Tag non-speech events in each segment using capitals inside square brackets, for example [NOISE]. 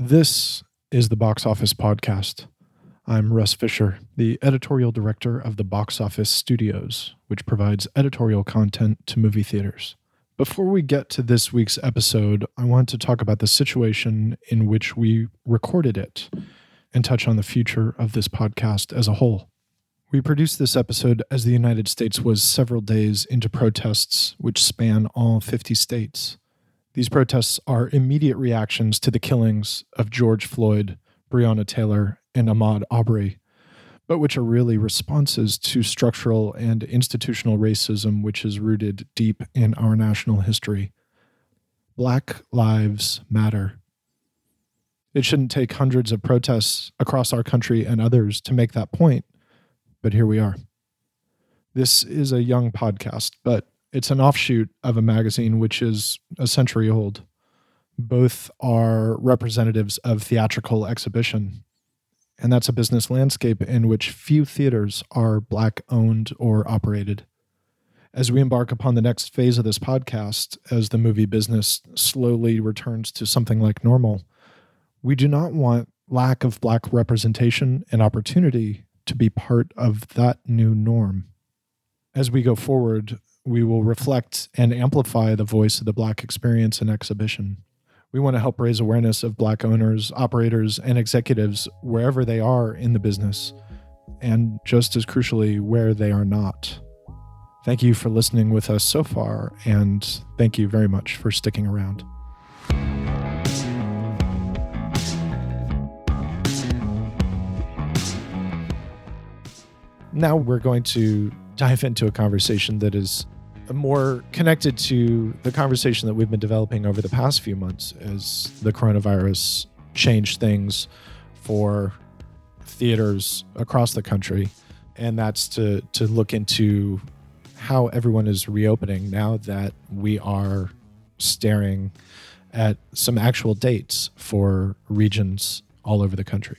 This is the Box Office Podcast. I'm Russ Fisher, the editorial director of the Box Office Studios, which provides editorial content to movie theaters. Before we get to this week's episode, I want to talk about the situation in which we recorded it and touch on the future of this podcast as a whole. We produced this episode as the United States was several days into protests which span all 50 states. These protests are immediate reactions to the killings of George Floyd, Breonna Taylor, and Ahmaud Arbery, but which are really responses to structural and institutional racism which is rooted deep in our national history. Black Lives Matter. It shouldn't take hundreds of protests across our country and others to make that point, but here we are. This is a young podcast, but it's an offshoot of a magazine which is a century old. Both are representatives of theatrical exhibition, and that's a business landscape in which few theaters are Black owned or operated. As we embark upon the next phase of this podcast, as the movie business slowly returns to something like normal, we do not want lack of Black representation and opportunity to be part of that new norm. As we go forward, we will reflect and amplify the voice of the Black experience and exhibition. We want to help raise awareness of Black owners, operators, and executives wherever they are in the business, and just as crucially, where they are not. Thank you for listening with us so far, and thank you very much for sticking around. Now we're going to dive into a conversation that is more connected to the conversation that we've been developing over the past few months as the coronavirus changed things for theaters across the country. And that's to, to look into how everyone is reopening now that we are staring at some actual dates for regions all over the country.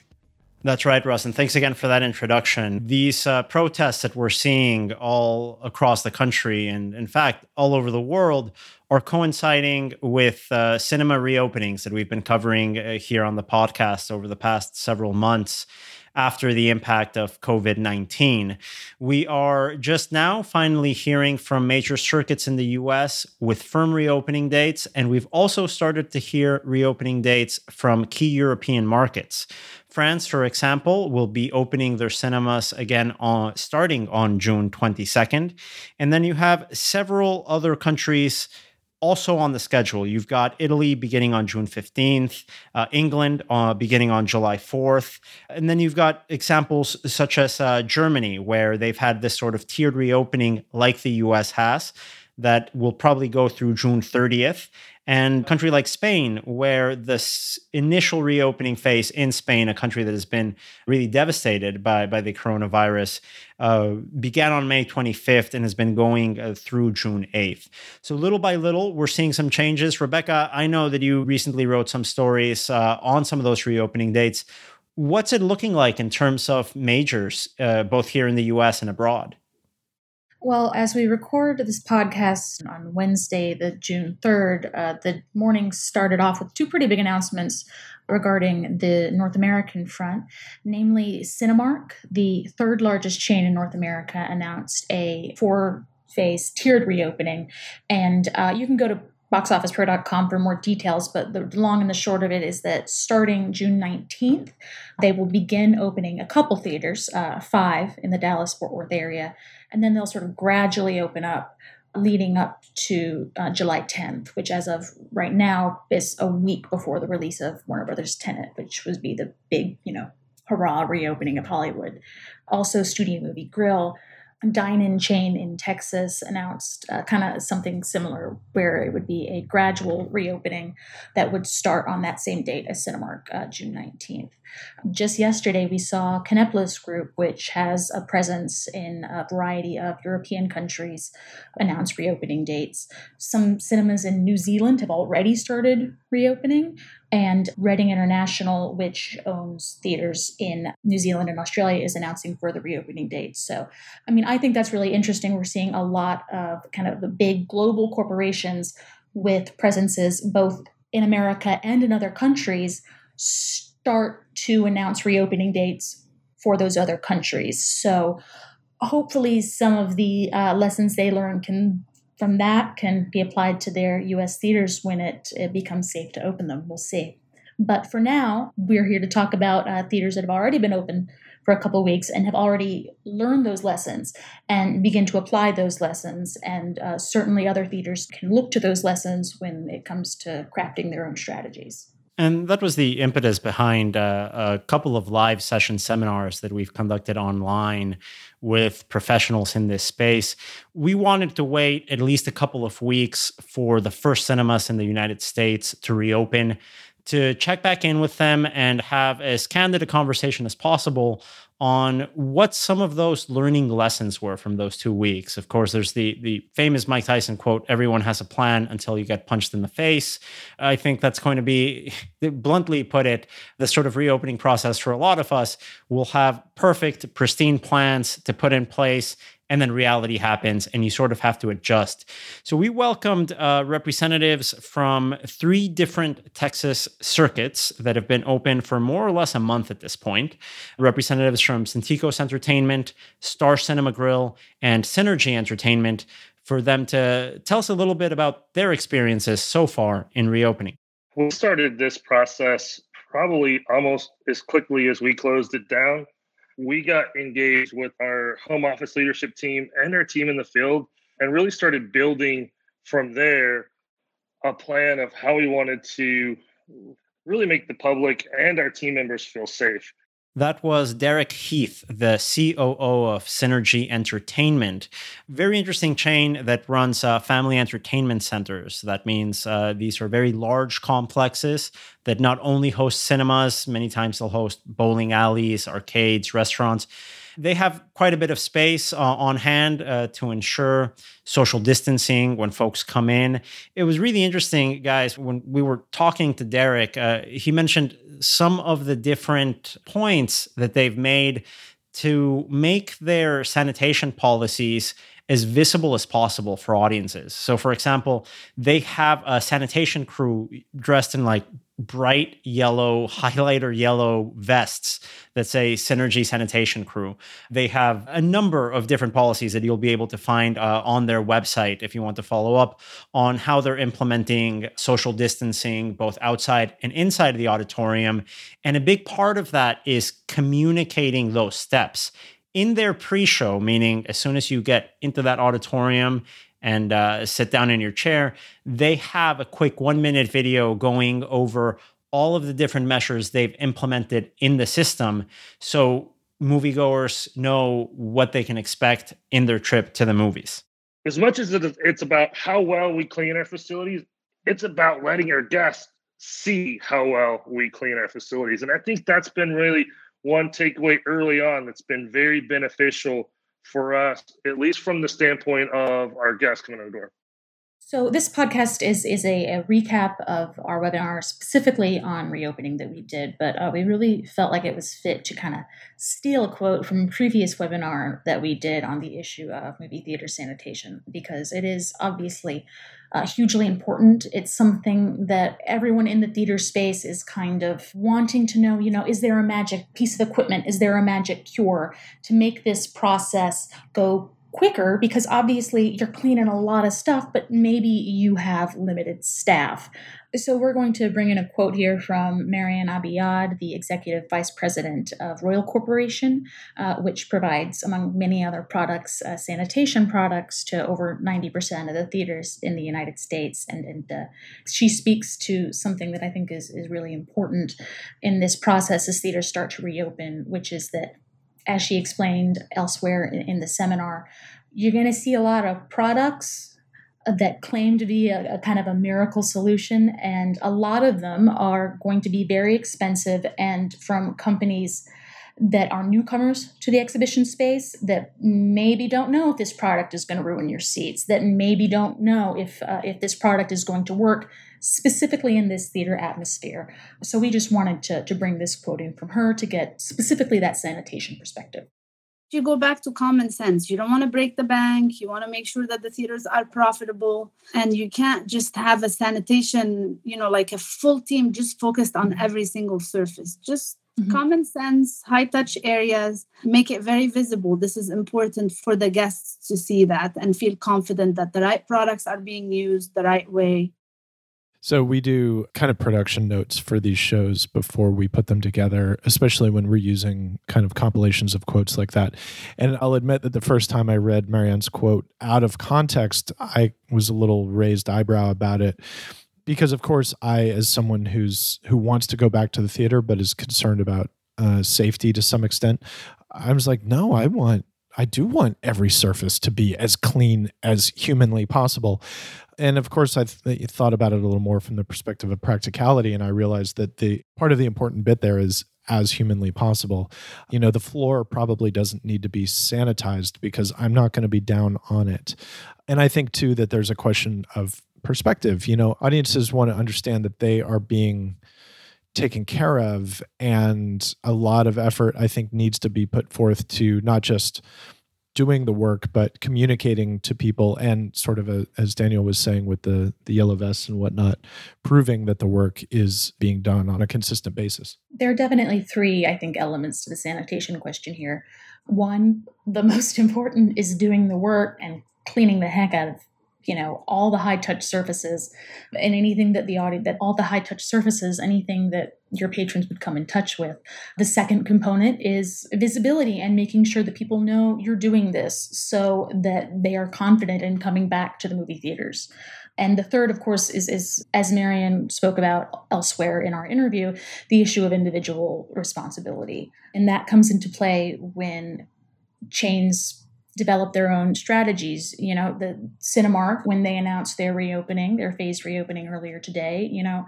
That's right, Russ. And thanks again for that introduction. These uh, protests that we're seeing all across the country and, in fact, all over the world are coinciding with uh, cinema reopenings that we've been covering uh, here on the podcast over the past several months after the impact of COVID 19. We are just now finally hearing from major circuits in the US with firm reopening dates, and we've also started to hear reopening dates from key European markets. France, for example, will be opening their cinemas again on starting on June 22nd. And then you have several other countries also on the schedule. You've got Italy beginning on June 15th, uh, England uh, beginning on July 4th. And then you've got examples such as uh, Germany, where they've had this sort of tiered reopening like the US has that will probably go through June 30th and a country like Spain, where this initial reopening phase in Spain, a country that has been really devastated by, by the coronavirus, uh, began on May 25th and has been going uh, through June 8th. So, little by little, we're seeing some changes. Rebecca, I know that you recently wrote some stories uh, on some of those reopening dates. What's it looking like in terms of majors, uh, both here in the US and abroad? Well, as we record this podcast on Wednesday, the June 3rd, uh, the morning started off with two pretty big announcements regarding the North American front. Namely, Cinemark, the third largest chain in North America, announced a four phase tiered reopening. And uh, you can go to boxofficepro.com for more details, but the long and the short of it is that starting June 19th, they will begin opening a couple theaters, uh, five in the Dallas Fort Worth area, and then they'll sort of gradually open up leading up to uh, July 10th, which as of right now is a week before the release of Warner Brothers Tenet, which would be the big, you know, hurrah reopening of Hollywood. Also, Studio Movie Grill dine-in chain in Texas announced uh, kind of something similar, where it would be a gradual reopening that would start on that same date as Cinemark, uh, June 19th. Just yesterday, we saw Cinepolis Group, which has a presence in a variety of European countries, announce reopening dates. Some cinemas in New Zealand have already started reopening, and Reading International, which owns theaters in New Zealand and Australia, is announcing further reopening dates. So, I mean, I think that's really interesting. We're seeing a lot of kind of the big global corporations with presences both in America and in other countries start to announce reopening dates for those other countries. So hopefully, some of the uh, lessons they learn can from that can be applied to their U.S. theaters when it, it becomes safe to open them. We'll see. But for now, we're here to talk about uh, theaters that have already been open for a couple weeks and have already learned those lessons and begin to apply those lessons. And uh, certainly, other theaters can look to those lessons when it comes to crafting their own strategies. And that was the impetus behind uh, a couple of live session seminars that we've conducted online with professionals in this space. We wanted to wait at least a couple of weeks for the first cinemas in the United States to reopen to check back in with them and have as candid a conversation as possible on what some of those learning lessons were from those two weeks. Of course, there's the the famous Mike Tyson quote: "Everyone has a plan until you get punched in the face." I think that's going to be, [LAUGHS] bluntly put it, the sort of reopening process for a lot of us. We'll have perfect, pristine plans to put in place and then reality happens and you sort of have to adjust. So we welcomed uh, representatives from three different Texas circuits that have been open for more or less a month at this point. Representatives from Santikos Entertainment, Star Cinema Grill, and Synergy Entertainment for them to tell us a little bit about their experiences so far in reopening. We started this process probably almost as quickly as we closed it down we got engaged with our home office leadership team and our team in the field and really started building from there a plan of how we wanted to really make the public and our team members feel safe. That was Derek Heath, the COO of Synergy Entertainment. Very interesting chain that runs uh, family entertainment centers. That means uh, these are very large complexes that not only host cinemas, many times they'll host bowling alleys, arcades, restaurants. They have quite a bit of space uh, on hand uh, to ensure social distancing when folks come in. It was really interesting, guys, when we were talking to Derek, uh, he mentioned some of the different points that they've made to make their sanitation policies as visible as possible for audiences. So, for example, they have a sanitation crew dressed in like bright yellow, [LAUGHS] highlighter yellow vests that say Synergy Sanitation Crew. They have a number of different policies that you'll be able to find uh, on their website if you want to follow up on how they're implementing social distancing both outside and inside of the auditorium. And a big part of that is communicating those steps in their pre-show, meaning as soon as you get into that auditorium and uh, sit down in your chair, they have a quick one-minute video going over all of the different measures they've implemented in the system, so moviegoers know what they can expect in their trip to the movies. As much as it's about how well we clean our facilities, it's about letting our guests see how well we clean our facilities, and I think that's been really one takeaway early on that's been very beneficial for us, at least from the standpoint of our guests coming on the door. So this podcast is is a, a, recap of our webinar specifically on reopening that we did, but uh, we really felt like it was fit to kind of steal a quote from a previous webinar that we did on the issue of movie theater sanitation because it is obviously uh, hugely important. It's something that everyone in the theater space is kind of wanting to know. You know, is there a magic piece of equipment? Is there a magic cure to make this process go quicker because obviously you're cleaning a lot of stuff, but maybe you have limited staff. So we're going to bring in a quote here from Marian Abiyad, the executive vice president of Royal Corporation, uh, which provides, among many other products, uh, sanitation products to over 90% of the theaters in the United States. And, and uh, she speaks to something that I think is, is really important in this process as theaters start to reopen, which is that as she explained elsewhere in, in the seminar, you're going to see a lot of products that claim to be a, a, kind of a miracle solution, and a lot of them are going to be very expensive and from companies that are newcomers to the exhibition space that maybe don't know if this product is going to ruin your seats, that maybe don't know if uh, if this product is going to work specifically in this theater atmosphere. So we just wanted to, to bring this quote in from her to get specifically that sanitation perspective. You go back to common sense. You don't want to break the bank. You want to make sure that the theaters are profitable. And you can't just have a sanitation, you know, like a full team just focused on mm-hmm. every single surface. Just mm-hmm. common sense, high touch areas, make it very visible. This is important for the guests to see that and feel confident that the right products are being used the right way. So we do kind of production notes for these shows before we put them together, especially when we're using kind of compilations of quotes like that. And I'll admit that the first time I read Marianne's quote out of context, I was a little raised eyebrow about it because of course I as someone who's who wants to go back to the theater but is concerned about uh, safety to some extent, I was like, no, I want I do want every surface to be as clean as humanly possible and of course, I th- thought about it a little more from the perspective of practicality, and I realized that the part of the important bit there is as humanly possible. You know, the floor probably doesn't need to be sanitized because I'm not going to be down on it. And I think too that there's a question of perspective. You know, audiences want to understand that they are being taken care of, and a lot of effort I think needs to be put forth to not just doing the work but communicating to people and sort of a, as daniel was saying with the the yellow vests and whatnot proving that the work is being done on a consistent basis. There are definitely three i think elements to the sanitation question here. One the most [LAUGHS] important is doing the work and cleaning the heck out of you know all the high touch surfaces and anything that the audience that all the high touch surfaces anything that your patrons would come in touch with the second component is visibility and making sure that people know you're doing this so that they are confident in coming back to the movie theaters and the third, of course, is, is as Marianne spoke about elsewhere in our interview, the issue of individual responsibility. And that comes into play when chains develop their own strategies. You know, the Cinemark, when they announced their reopening, their phased reopening earlier today, you know,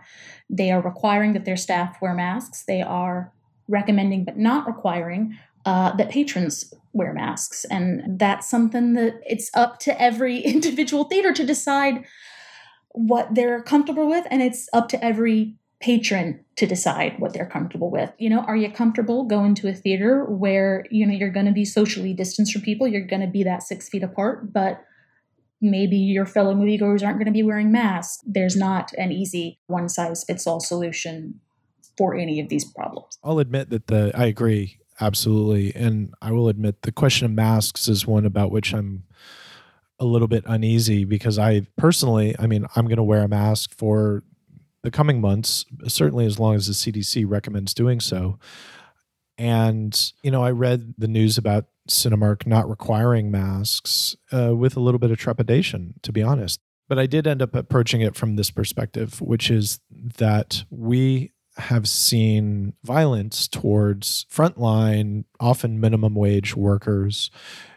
they are requiring that their staff wear masks. They are recommending, but not requiring, uh, that patrons wear masks. And that's something that it's up to every [LAUGHS] individual theater to decide what they're comfortable with. And it's up to every patron to decide what they're comfortable with. You know, are you comfortable going to a theater where, you know, you're going to be socially distanced from people, you're going to be that six feet apart, but maybe your fellow moviegoers aren't going to be wearing masks. There's not an easy one size fits all solution for any of these problems. I'll admit that the I agree absolutely and I will admit the question of masks is one about which I'm a little bit uneasy because I personally, I mean, I'm going to wear a mask for the coming months, certainly as long as the CDC recommends doing so. And, you know, I read the news about Cinemark not requiring masks uh, with a little bit of trepidation, to be honest. But I did end up approaching it from this perspective, which is that we have seen violence towards frontline, often minimum wage workers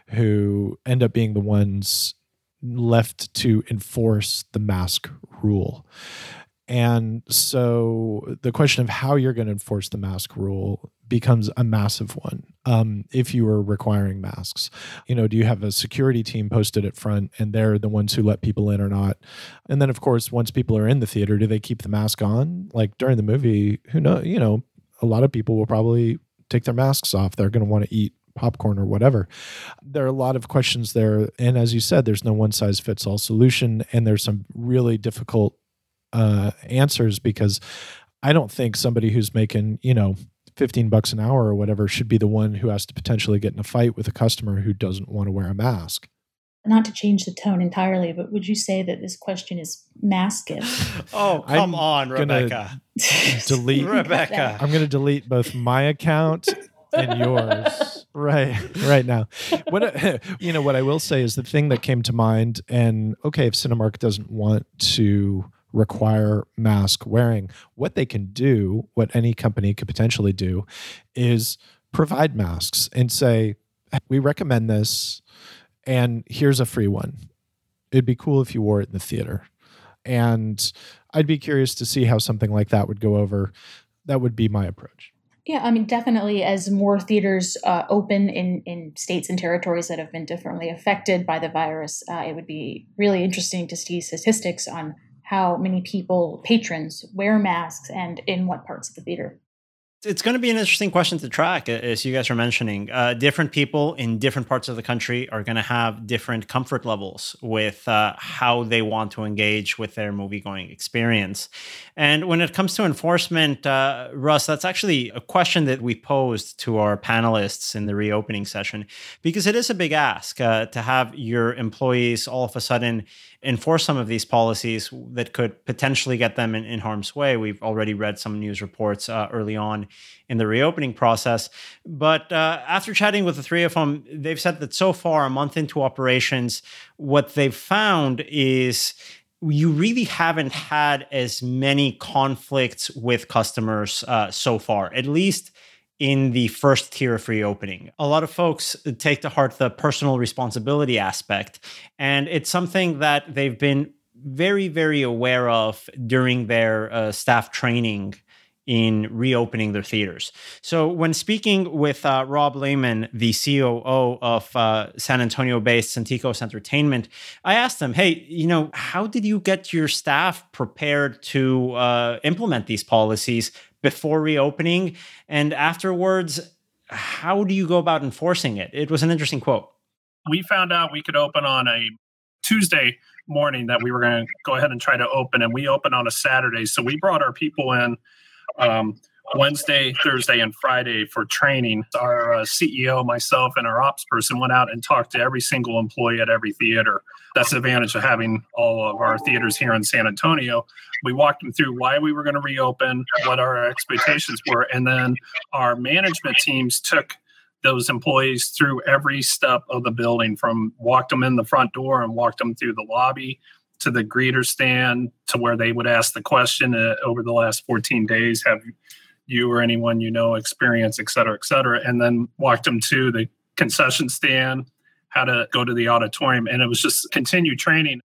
who end up being the ones left to enforce the mask rule. And so the question of how you're going to enforce the mask rule becomes a massive one. Um, if you are requiring masks, you know, do you have a security team posted at front and they're the ones who let people in or not? And then, of course, once people are in the theater, do they keep the mask on? Like during the movie, who know, you know, a lot of people will probably take their masks off. They're going to want to eat popcorn or whatever. There are a lot of questions there. And as you said, there's no one size fits all solution. And there's some really difficult uh, answers because I don't think somebody who's making, you know, 15 bucks an hour or whatever should be the one who has to potentially get in a fight with a customer who doesn't want to wear a mask. Not to change the tone entirely, but would you say that this question is masking? [LAUGHS] oh, come [LAUGHS] [LAUGHS] I'm on, Rebecca. delete Rebecca. I'm going to delete both my account and yours right right now what you know what i will say is the thing that came to mind and okay if cinemark doesn't want to require mask wearing. What they can do, what any company could potentially do, is provide masks and say, we recommend this, and here's a free one. It'd be cool if you wore it in the theater. And I'd be curious to see how something like that would go over. That would be my approach. Yeah, I mean, definitely as more theaters uh, open in, in states and territories that have been differently affected by the virus, uh, it would be really interesting to see statistics on how many people, patrons, wear masks and in what parts of the theater. It's going to be an interesting question to track, as you guys are mentioning. Uh, different people in different parts of the country are going to have different comfort levels with uh, how they want to engage with their movie going experience. And when it comes to enforcement, uh, Russ, that's actually a question that we posed to our panelists in the reopening session, because it is a big ask uh, to have your employees all of a sudden enforce some of these policies that could potentially get them in, in harm's way. We've already read some news reports uh, early on in the reopening process. But uh, after chatting with the three of them, they've said that so far, a month into operations, what they've found is you really haven't had as many conflicts with customers uh, so far, at least in the first tier of reopening. A lot of folks take to heart the personal responsibility aspect, and it's something that they've been very, very aware of during their uh, staff training in reopening their theaters. So, when speaking with uh, Rob Lehman, the COO of uh, San Antonio based Santikos Entertainment, I asked him, hey, you know, how did you get your staff prepared to uh, implement these policies before reopening? And afterwards, how do you go about enforcing it? It was an interesting quote. We found out we could open on a Tuesday morning that we were going to go ahead and try to open, and we opened on a Saturday. So we brought our people in um, Wednesday, Thursday, and Friday for training. Our uh, CEO, myself, and our ops person went out and talked to every single employee at every theater. That's the advantage of having all of our theaters here in San Antonio. We walked them through why we were going to reopen, what our expectations were, and then our management teams took those employees through every step of the building from walked them in the front door and walked them through the lobby to the greeter stand to where they would ask the question uh, over the last 14 days have you or anyone you know experience et cetera et cetera and then walked them to the concession stand how to go to the auditorium and it was just continued training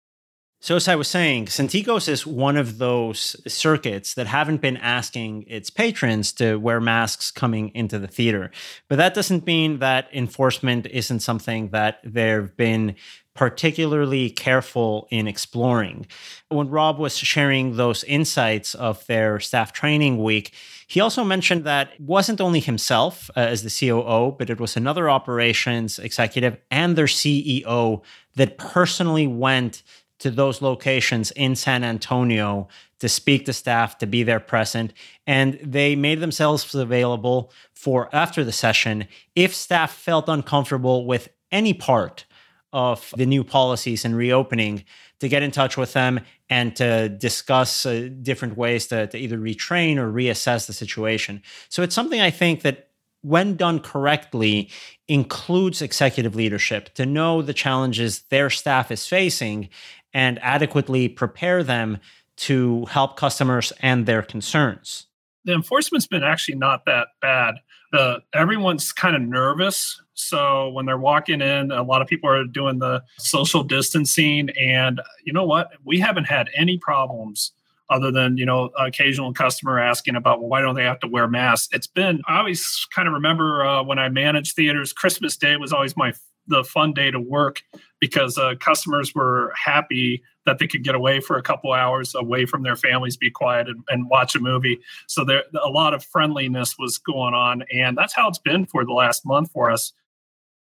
so, as I was saying, Santikos is one of those circuits that haven't been asking its patrons to wear masks coming into the theater. But that doesn't mean that enforcement isn't something that there have been particularly careful in exploring. When Rob was sharing those insights of their staff training week, he also mentioned that it wasn't only himself uh, as the COO, but it was another operations executive and their CEO that personally went to those locations in San Antonio to speak to staff, to be there present. And they made themselves available for after the session if staff felt uncomfortable with any part of the new policies and reopening to get in touch with them and to discuss uh, different ways to, to either retrain or reassess the situation. So it's something I think that when done correctly, includes executive leadership to know the challenges their staff is facing and adequately prepare them to help customers and their concerns. The enforcement's been actually not that bad. The everyone's kind of nervous so when they're walking in, a lot of people are doing the social distancing. And you know what? We haven't had any problems other than, you know, occasional customer asking about, well, why don't they have to wear masks? It's been, I always kind of remember uh, when I managed theaters, Christmas Day was always my the fun day to work because uh, customers were happy that they could get away for a couple hours away from their families, be quiet, and, and watch a movie. So there, a lot of friendliness was going on, and that's how it's been for the last month for us.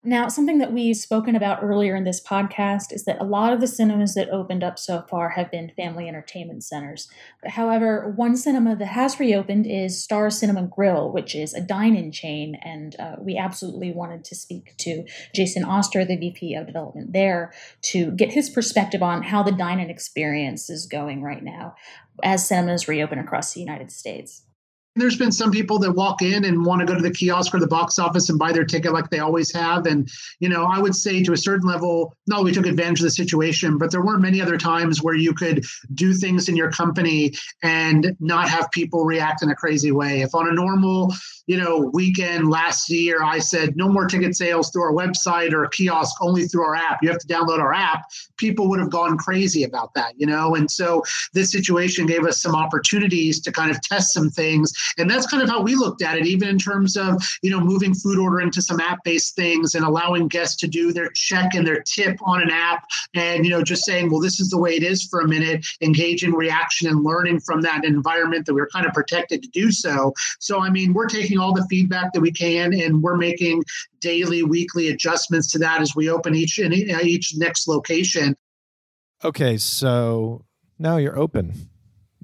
Now, something that we've spoken about earlier in this podcast is that a lot of the cinemas that opened up so far have been family entertainment centers. However, one cinema that has reopened is Star Cinema Grill, which is a dine in chain. And uh, we absolutely wanted to speak to Jason Oster, the VP of development there, to get his perspective on how the dine in experience is going right now as cinemas reopen across the United States. There's been some people that walk in and want to go to the kiosk or the box office and buy their ticket like they always have. And, you know, I would say to a certain level, no, we took advantage of the situation, but there weren't many other times where you could do things in your company and not have people react in a crazy way. If on a normal, you know, weekend last year, I said no more ticket sales through our website or kiosk, only through our app. You have to download our app. People would have gone crazy about that, you know? And so this situation gave us some opportunities to kind of test some things And that's kind of how we looked at it, even in terms of, you know, moving food order into some app based things and allowing guests to do their check and their tip on an app and, you know, just saying, well, this is the way it is for a minute, engage in reaction and learning from that environment that we we're kind of protected to do so. So, I mean, we're taking all the feedback that we can and we're making daily, weekly adjustments to that as we open each each next location. Okay, so now you're open.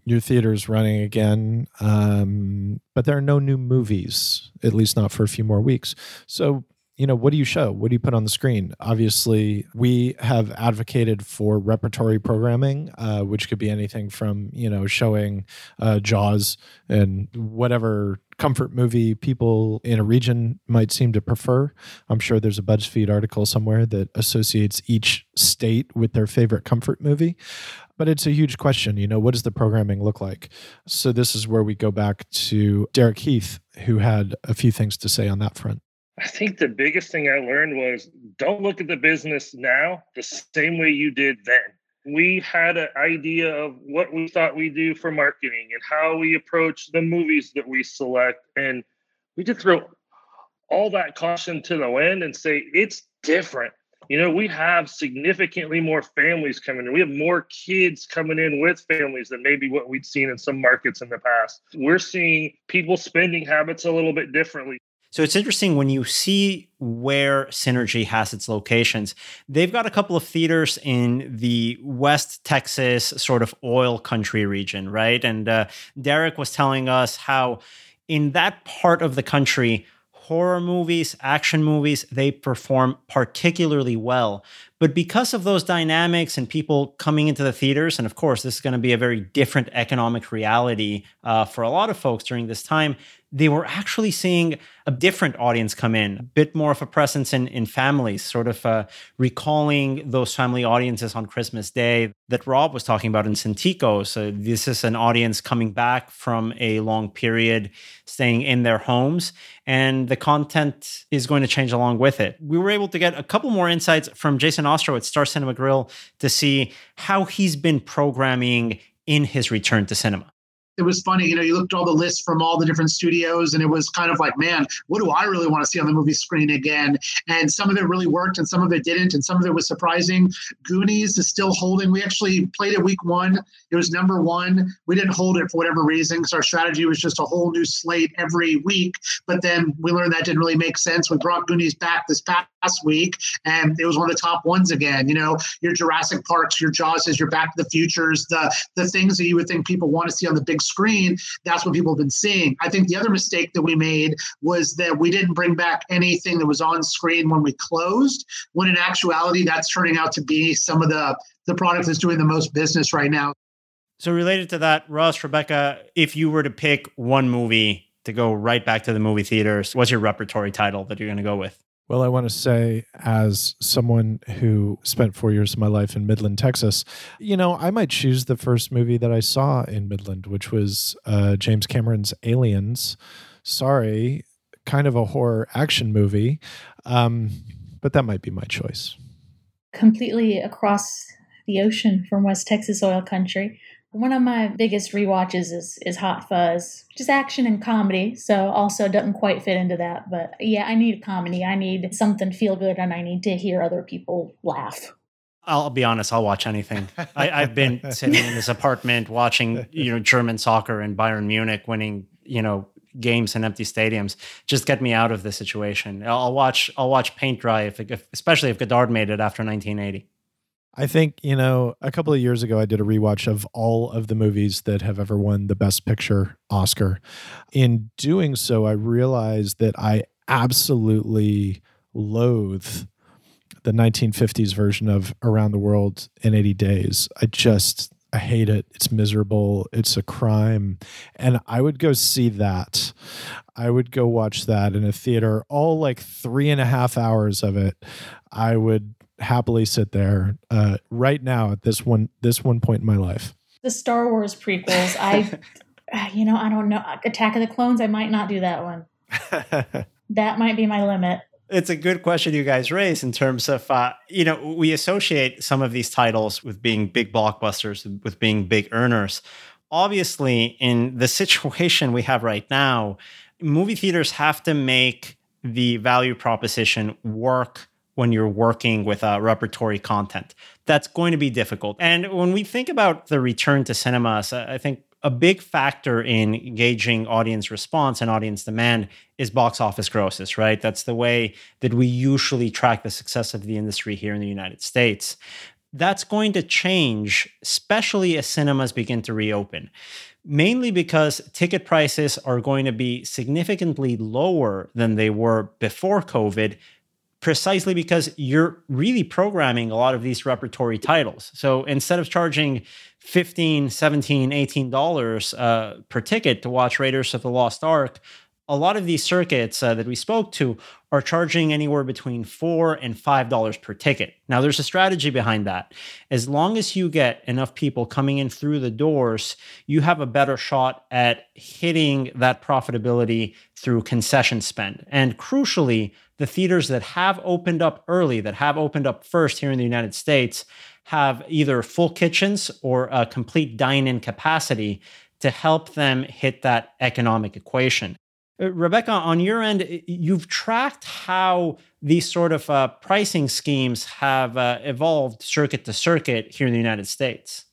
Your theater's running again, um, but there are no new movies, at least not for a few more weeks. So you know, what do you show? What do you put on the screen? Obviously, we have advocated for repertory programming, uh, which could be anything from, you know, showing uh, Jaws and whatever comfort movie people in a region might seem to prefer. I'm sure there's a BuzzFeed article somewhere that associates each state with their favorite comfort movie. But it's a huge question, you know, what does the programming look like? So this is where we go back to Derek Heath, who had a few things to say on that front. I think the biggest thing I learned was don't look at the business now the same way you did then. We had an idea of what we thought we do for marketing and how we approach the movies that we select. And we just throw all that caution to the wind and say it's different. You know, we have significantly more families coming in. We have more kids coming in with families than maybe what we'd seen in some markets in the past. We're seeing people spending habits a little bit differently. So it's interesting when you see where Synergy has its locations. They've got a couple of theaters in the West Texas sort of oil country region, right? And uh, Derek was telling us how in that part of the country, horror movies, action movies, they perform particularly well. But because of those dynamics and people coming into the theaters, and of course, this is going to be a very different economic reality uh, for a lot of folks during this time, they were actually seeing a different audience come in, a bit more of a presence in, in families, sort of uh, recalling those family audiences on Christmas Day that Rob was talking about in Santikos. So, this is an audience coming back from a long period, staying in their homes, and the content is going to change along with it. We were able to get a couple more insights from Jason Ostro at Star Cinema Grill to see how he's been programming in his return to cinema it was funny. You know, you looked at all the lists from all the different studios, and it was kind of like, man, what do I really want to see on the movie screen again? And some of it really worked, and some of it didn't, and some of it was surprising. Goonies is still holding. We actually played it week one. It was number one. We didn't hold it for whatever reason, because our strategy was just a whole new slate every week. But then we learned that didn't really make sense. We brought Goonies back this past week, and it was one of the top ones again. You know, your Jurassic Parks, your Jaws's, your Back to the Futures, the the things that you would think people want to see on the big screen, that's what people have been seeing. I think the other mistake that we made was that we didn't bring back anything that was on screen when we closed, when in actuality, that's turning out to be some of the, the product that's doing the most business right now. So, related to that, Russ, Rebecca, if you were to pick one movie to go right back to the movie theaters, what's your repertory title that you're going to go with? Well, I want to say, as someone who spent four years of my life in Midland, Texas, you know, I might choose the first movie that I saw in Midland, which was uh, James Cameron's Aliens. Sorry, kind of a horror action movie, um, but that might be my choice. Completely across the ocean from West Texas oil country. One of my biggest re-watches is is Hot Fuzz, just action and comedy. So also doesn't quite fit into that, but yeah, I need comedy. I need something feel good, and I need to hear other people laugh. I'll be honest. I'll watch anything. I, have been [LAUGHS] sitting in this apartment watching, you know, German soccer and Bayern Munich winning, you know, games in empty stadiums. Just get me out of this situation. I'll watch. I'll watch paint dry, if, if especially if Godard made it after 1980. I think, you know, a couple of years ago, I did a rewatch of all of the movies that have ever won the Best Picture Oscar. In doing so, I realized that I absolutely loathe the 1950s version of Around the World in 80 Days. I just, I hate it. It's miserable. It's a crime. And I would go see that. I would go watch that in a theater, all like three and a half hours of it. I would happily sit there uh, right now at this one this one point in my life. The Star Wars prequels, I, [LAUGHS] you know, I don't know. Attack of the Clones, I might not do that one. [LAUGHS] that might be my limit. It's a good question you guys raise in terms of, uh, you know, we associate some of these titles with being big blockbusters, with being big earners. obviously, in the situation we have right now, movie theaters have to make the value proposition work when you're working with uh, repertory content. That's going to be difficult. And when we think about the return to cinemas, I think a big factor in gauging audience response and audience demand is box office grosses, right? That's the way that we usually track the success of the industry here in the United States. That's going to change, especially as cinemas begin to reopen mainly because ticket prices are going to be significantly lower than they were before COVID precisely because you're really programming a lot of these repertory titles. So instead of charging 15, 17, 18 dollars uh, per ticket to watch Raiders of the Lost Ark, a lot of these circuits uh, that we spoke to are charging anywhere between four and five dollars per ticket. Now, there's a strategy behind that. As long as you get enough people coming in through the doors, you have a better shot at hitting that profitability through concession spend. And crucially, the theaters that have opened up early, that have opened up first here in the United States, have either full kitchens or a complete dine in capacity to help them hit that economic equation. Uh, Rebecca, on your end, you've tracked how these sort of uh, pricing schemes have uh, evolved circuit to circuit here in the United States.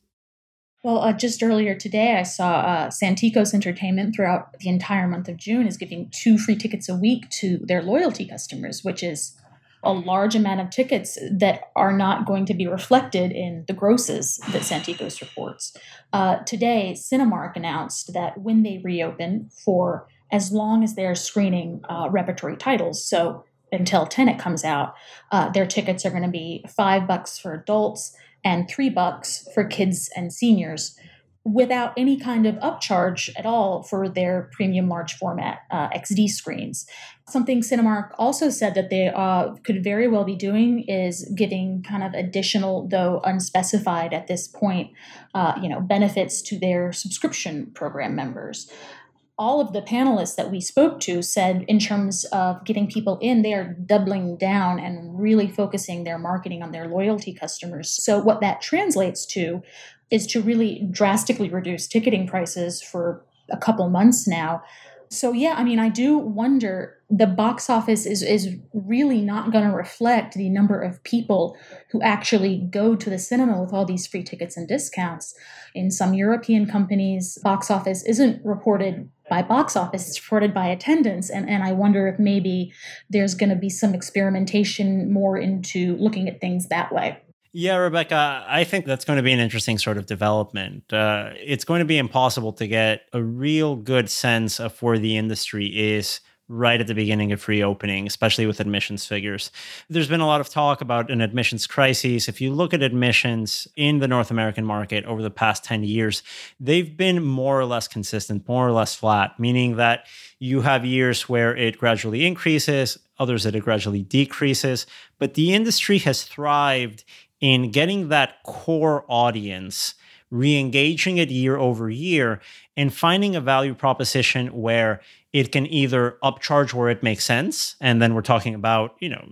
Well, uh, just earlier today, I saw uh, Santikos Entertainment throughout the entire month of June is giving two free tickets a week to their loyalty customers, which is a large amount of tickets that are not going to be reflected in the grosses that Santikos reports. Uh, today, Cinemark announced that when they reopen for as long as they're screening uh, repertory titles. So until Tenet comes out, uh, their tickets are going to be five bucks for adults and three bucks for kids and seniors without any kind of upcharge at all for their premium large format uh, XD screens. Something Cinemark also said that they uh, could very well be doing is giving kind of additional, though unspecified at this point, uh, you know, benefits to their subscription program members all of the panelists that we spoke to said in terms of getting people in they are doubling down and really focusing their marketing on their loyalty customers. So what that translates to is to really drastically reduce ticketing prices for a couple months now. So yeah i mean i do wonder the box office is is really not going to reflect the number of people who actually go to the cinema with all these free tickets and discounts. In some european companies box office isn't reported by box office it's reported by attendance and, and i wonder if maybe there's going to be some experimentation more into looking at things that way yeah, Rebecca, I think that's going to be an interesting sort of development. Uh, it's going to be impossible to get a real good sense of where the industry is right at the beginning of reopening, especially with admissions figures. There's been a lot of talk about an admissions crisis. If you look at admissions in the North American market over the past 10 years, they've been more or less consistent, more or less flat, meaning that you have years where it gradually increases, others that it gradually decreases. But the industry has thrived in getting that core audience re-engaging it year over year and finding a value proposition where it can either upcharge where it makes sense and then we're talking about you know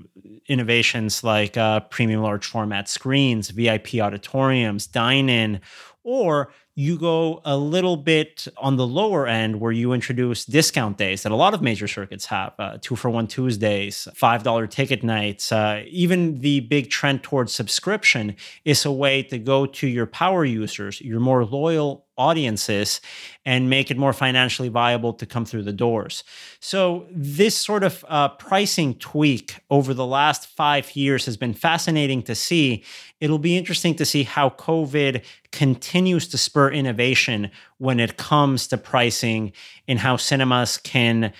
innovations like uh, premium large format screens vip auditoriums dine in or you go a little bit on the lower end where you introduce discount days that a lot of major circuits have uh, two for one Tuesdays, $5 ticket nights. Uh, even the big trend towards subscription is a way to go to your power users, your more loyal audiences and make it more financially viable to come through the doors. So, this sort of uh, pricing tweak over the last five years has been fascinating to see. It'll be interesting to see how COVID continues to spur innovation when it comes to pricing and how cinemas can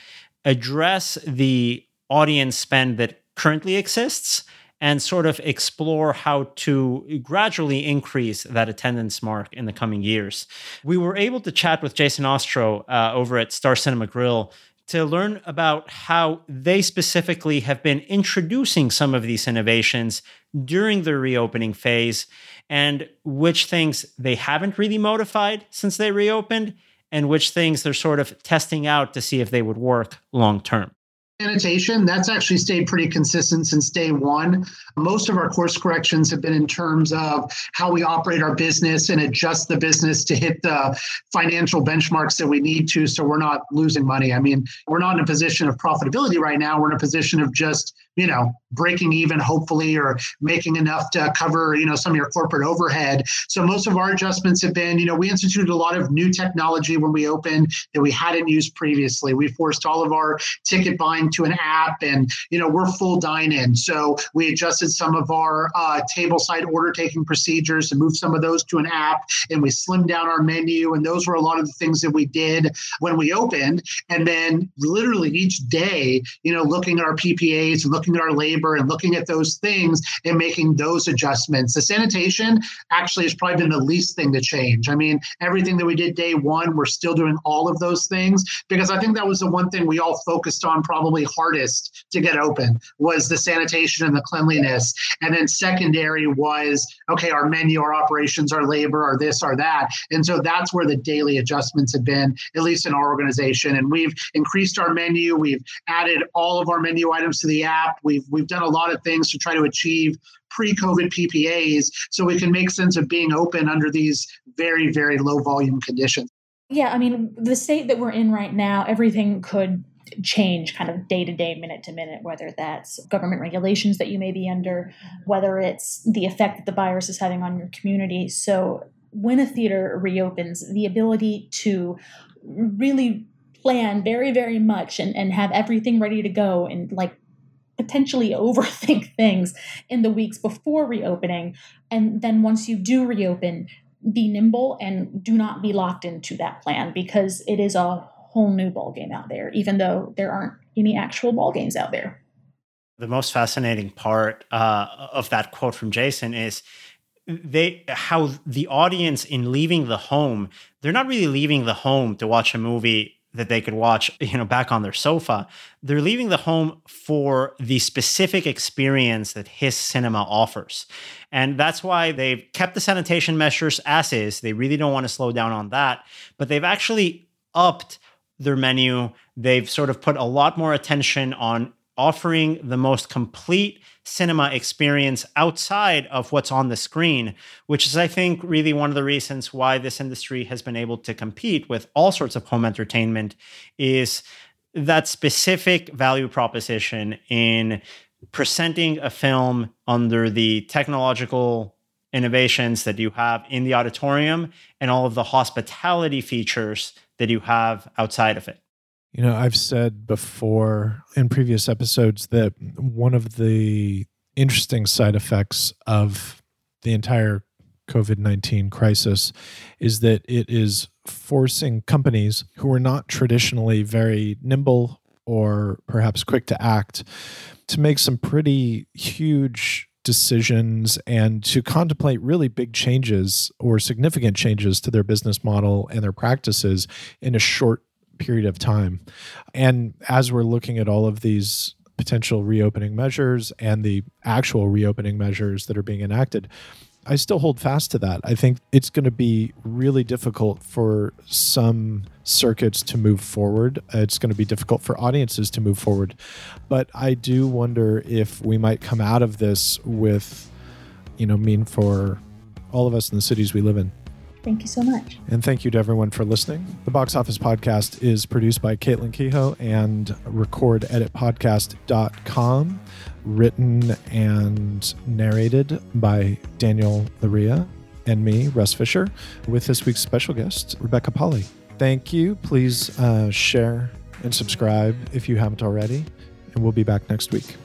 address the audience spend that currently exists and sort of explore how to gradually increase that attendance mark in the coming years. We were able to chat with Jason Ostro uh, over at Star Cinema Grill to learn about how they specifically have been introducing some of these innovations during the reopening phase and which things they haven't really modified since they reopened and which things they're sort of testing out to see if they would work long term. Sanitation, that's actually stayed pretty consistent since day one. Most of our course corrections have been in terms of how we operate our business and adjust the business to hit the financial benchmarks that we need to so we're not losing money. I mean, we're not in a position of profitability right now. We're in a position of just you know breaking even hopefully or making enough to cover you know some of your corporate overhead so most of our adjustments have been you know we instituted a lot of new technology when we opened that we hadn't used previously we forced all of our ticket buying to an app and you know we're full dine in so we adjusted some of our uh, table side order taking procedures and moved some of those to an app and we slimmed down our menu and those were a lot of the things that we did when we opened and then literally each day you know looking at our ppas and looking looking at our labor and looking at those things and making those adjustments. The sanitation actually has probably been the least thing to change. I mean, everything that we did day one, we're still doing all of those things because I think that was the one thing we all focused on probably hardest to get open was the sanitation and the cleanliness. And then secondary was okay, our menu, our operations, our labor, our this, our that. And so that's where the daily adjustments have been, at least in our organization. And we've increased our menu, we've added all of our menu items to the app. We've we've done a lot of things to try to achieve pre-COVID PPAs so we can make sense of being open under these very very low volume conditions. Yeah, I mean, the state that we're in right now, everything could change kind of day to day, minute to minute, whether that's government regulations that you may be under, mm-hmm. whether it's the effect that the virus is having on your community. So, when a theater reopens, the ability to really plan very, very much and, and have everything ready to go and like potentially [LAUGHS] overthink things in the weeks before reopening. And then once you do reopen, be nimble and do not be locked into that plan because it is a whole new ball game out there, even though there aren't any actual ball games out there. The most fascinating part uh, of that quote from Jason is they how the audience in leaving the home they're not really leaving the home to watch a movie that they could watch, [LAUGHS] you know, back on their sofa. They're leaving the home for the specific experience that his cinema offers. And that's why they've kept the sanitation measures as is. They really don't want to slow down on that, but they've actually upped their menu. They've sort of put a lot more attention on offering the most complete cinema experience outside of what's on the screen, which is, I think, really one of the reasons why this industry has been able to compete with all sorts of home entertainment is that specific value proposition in presenting a film under the technological innovations that you have in the auditorium and all of the hospitality features that you have outside of it. You know, I've said before in previous episodes that one of the interesting side effects of the entire COVID 19 crisis is that it is forcing companies who are not traditionally very nimble or perhaps quick to act to make some pretty huge decisions and to contemplate really big changes or significant changes to their business model and their practices in a short period of time. And as we're looking at all of these potential reopening measures and the actual reopening measures that are being enacted, I still hold fast to that. I think it's going to be really difficult for some circuits to move forward. It's going to be difficult for audiences to move forward. But I do wonder if we might come out of this with, you know, mean for all of us in the cities we live in. Thank you so much. And thank you to everyone for listening. The Box Office Podcast is produced by Caitlin Kehoe and recordeditpodcast.com, written and narrated by Daniel Loria and me, Russ Fischer, with this week's special guest, Rebecca Pahle. Thank you. Please uh, share and subscribe if you haven't already. And we'll be back next week.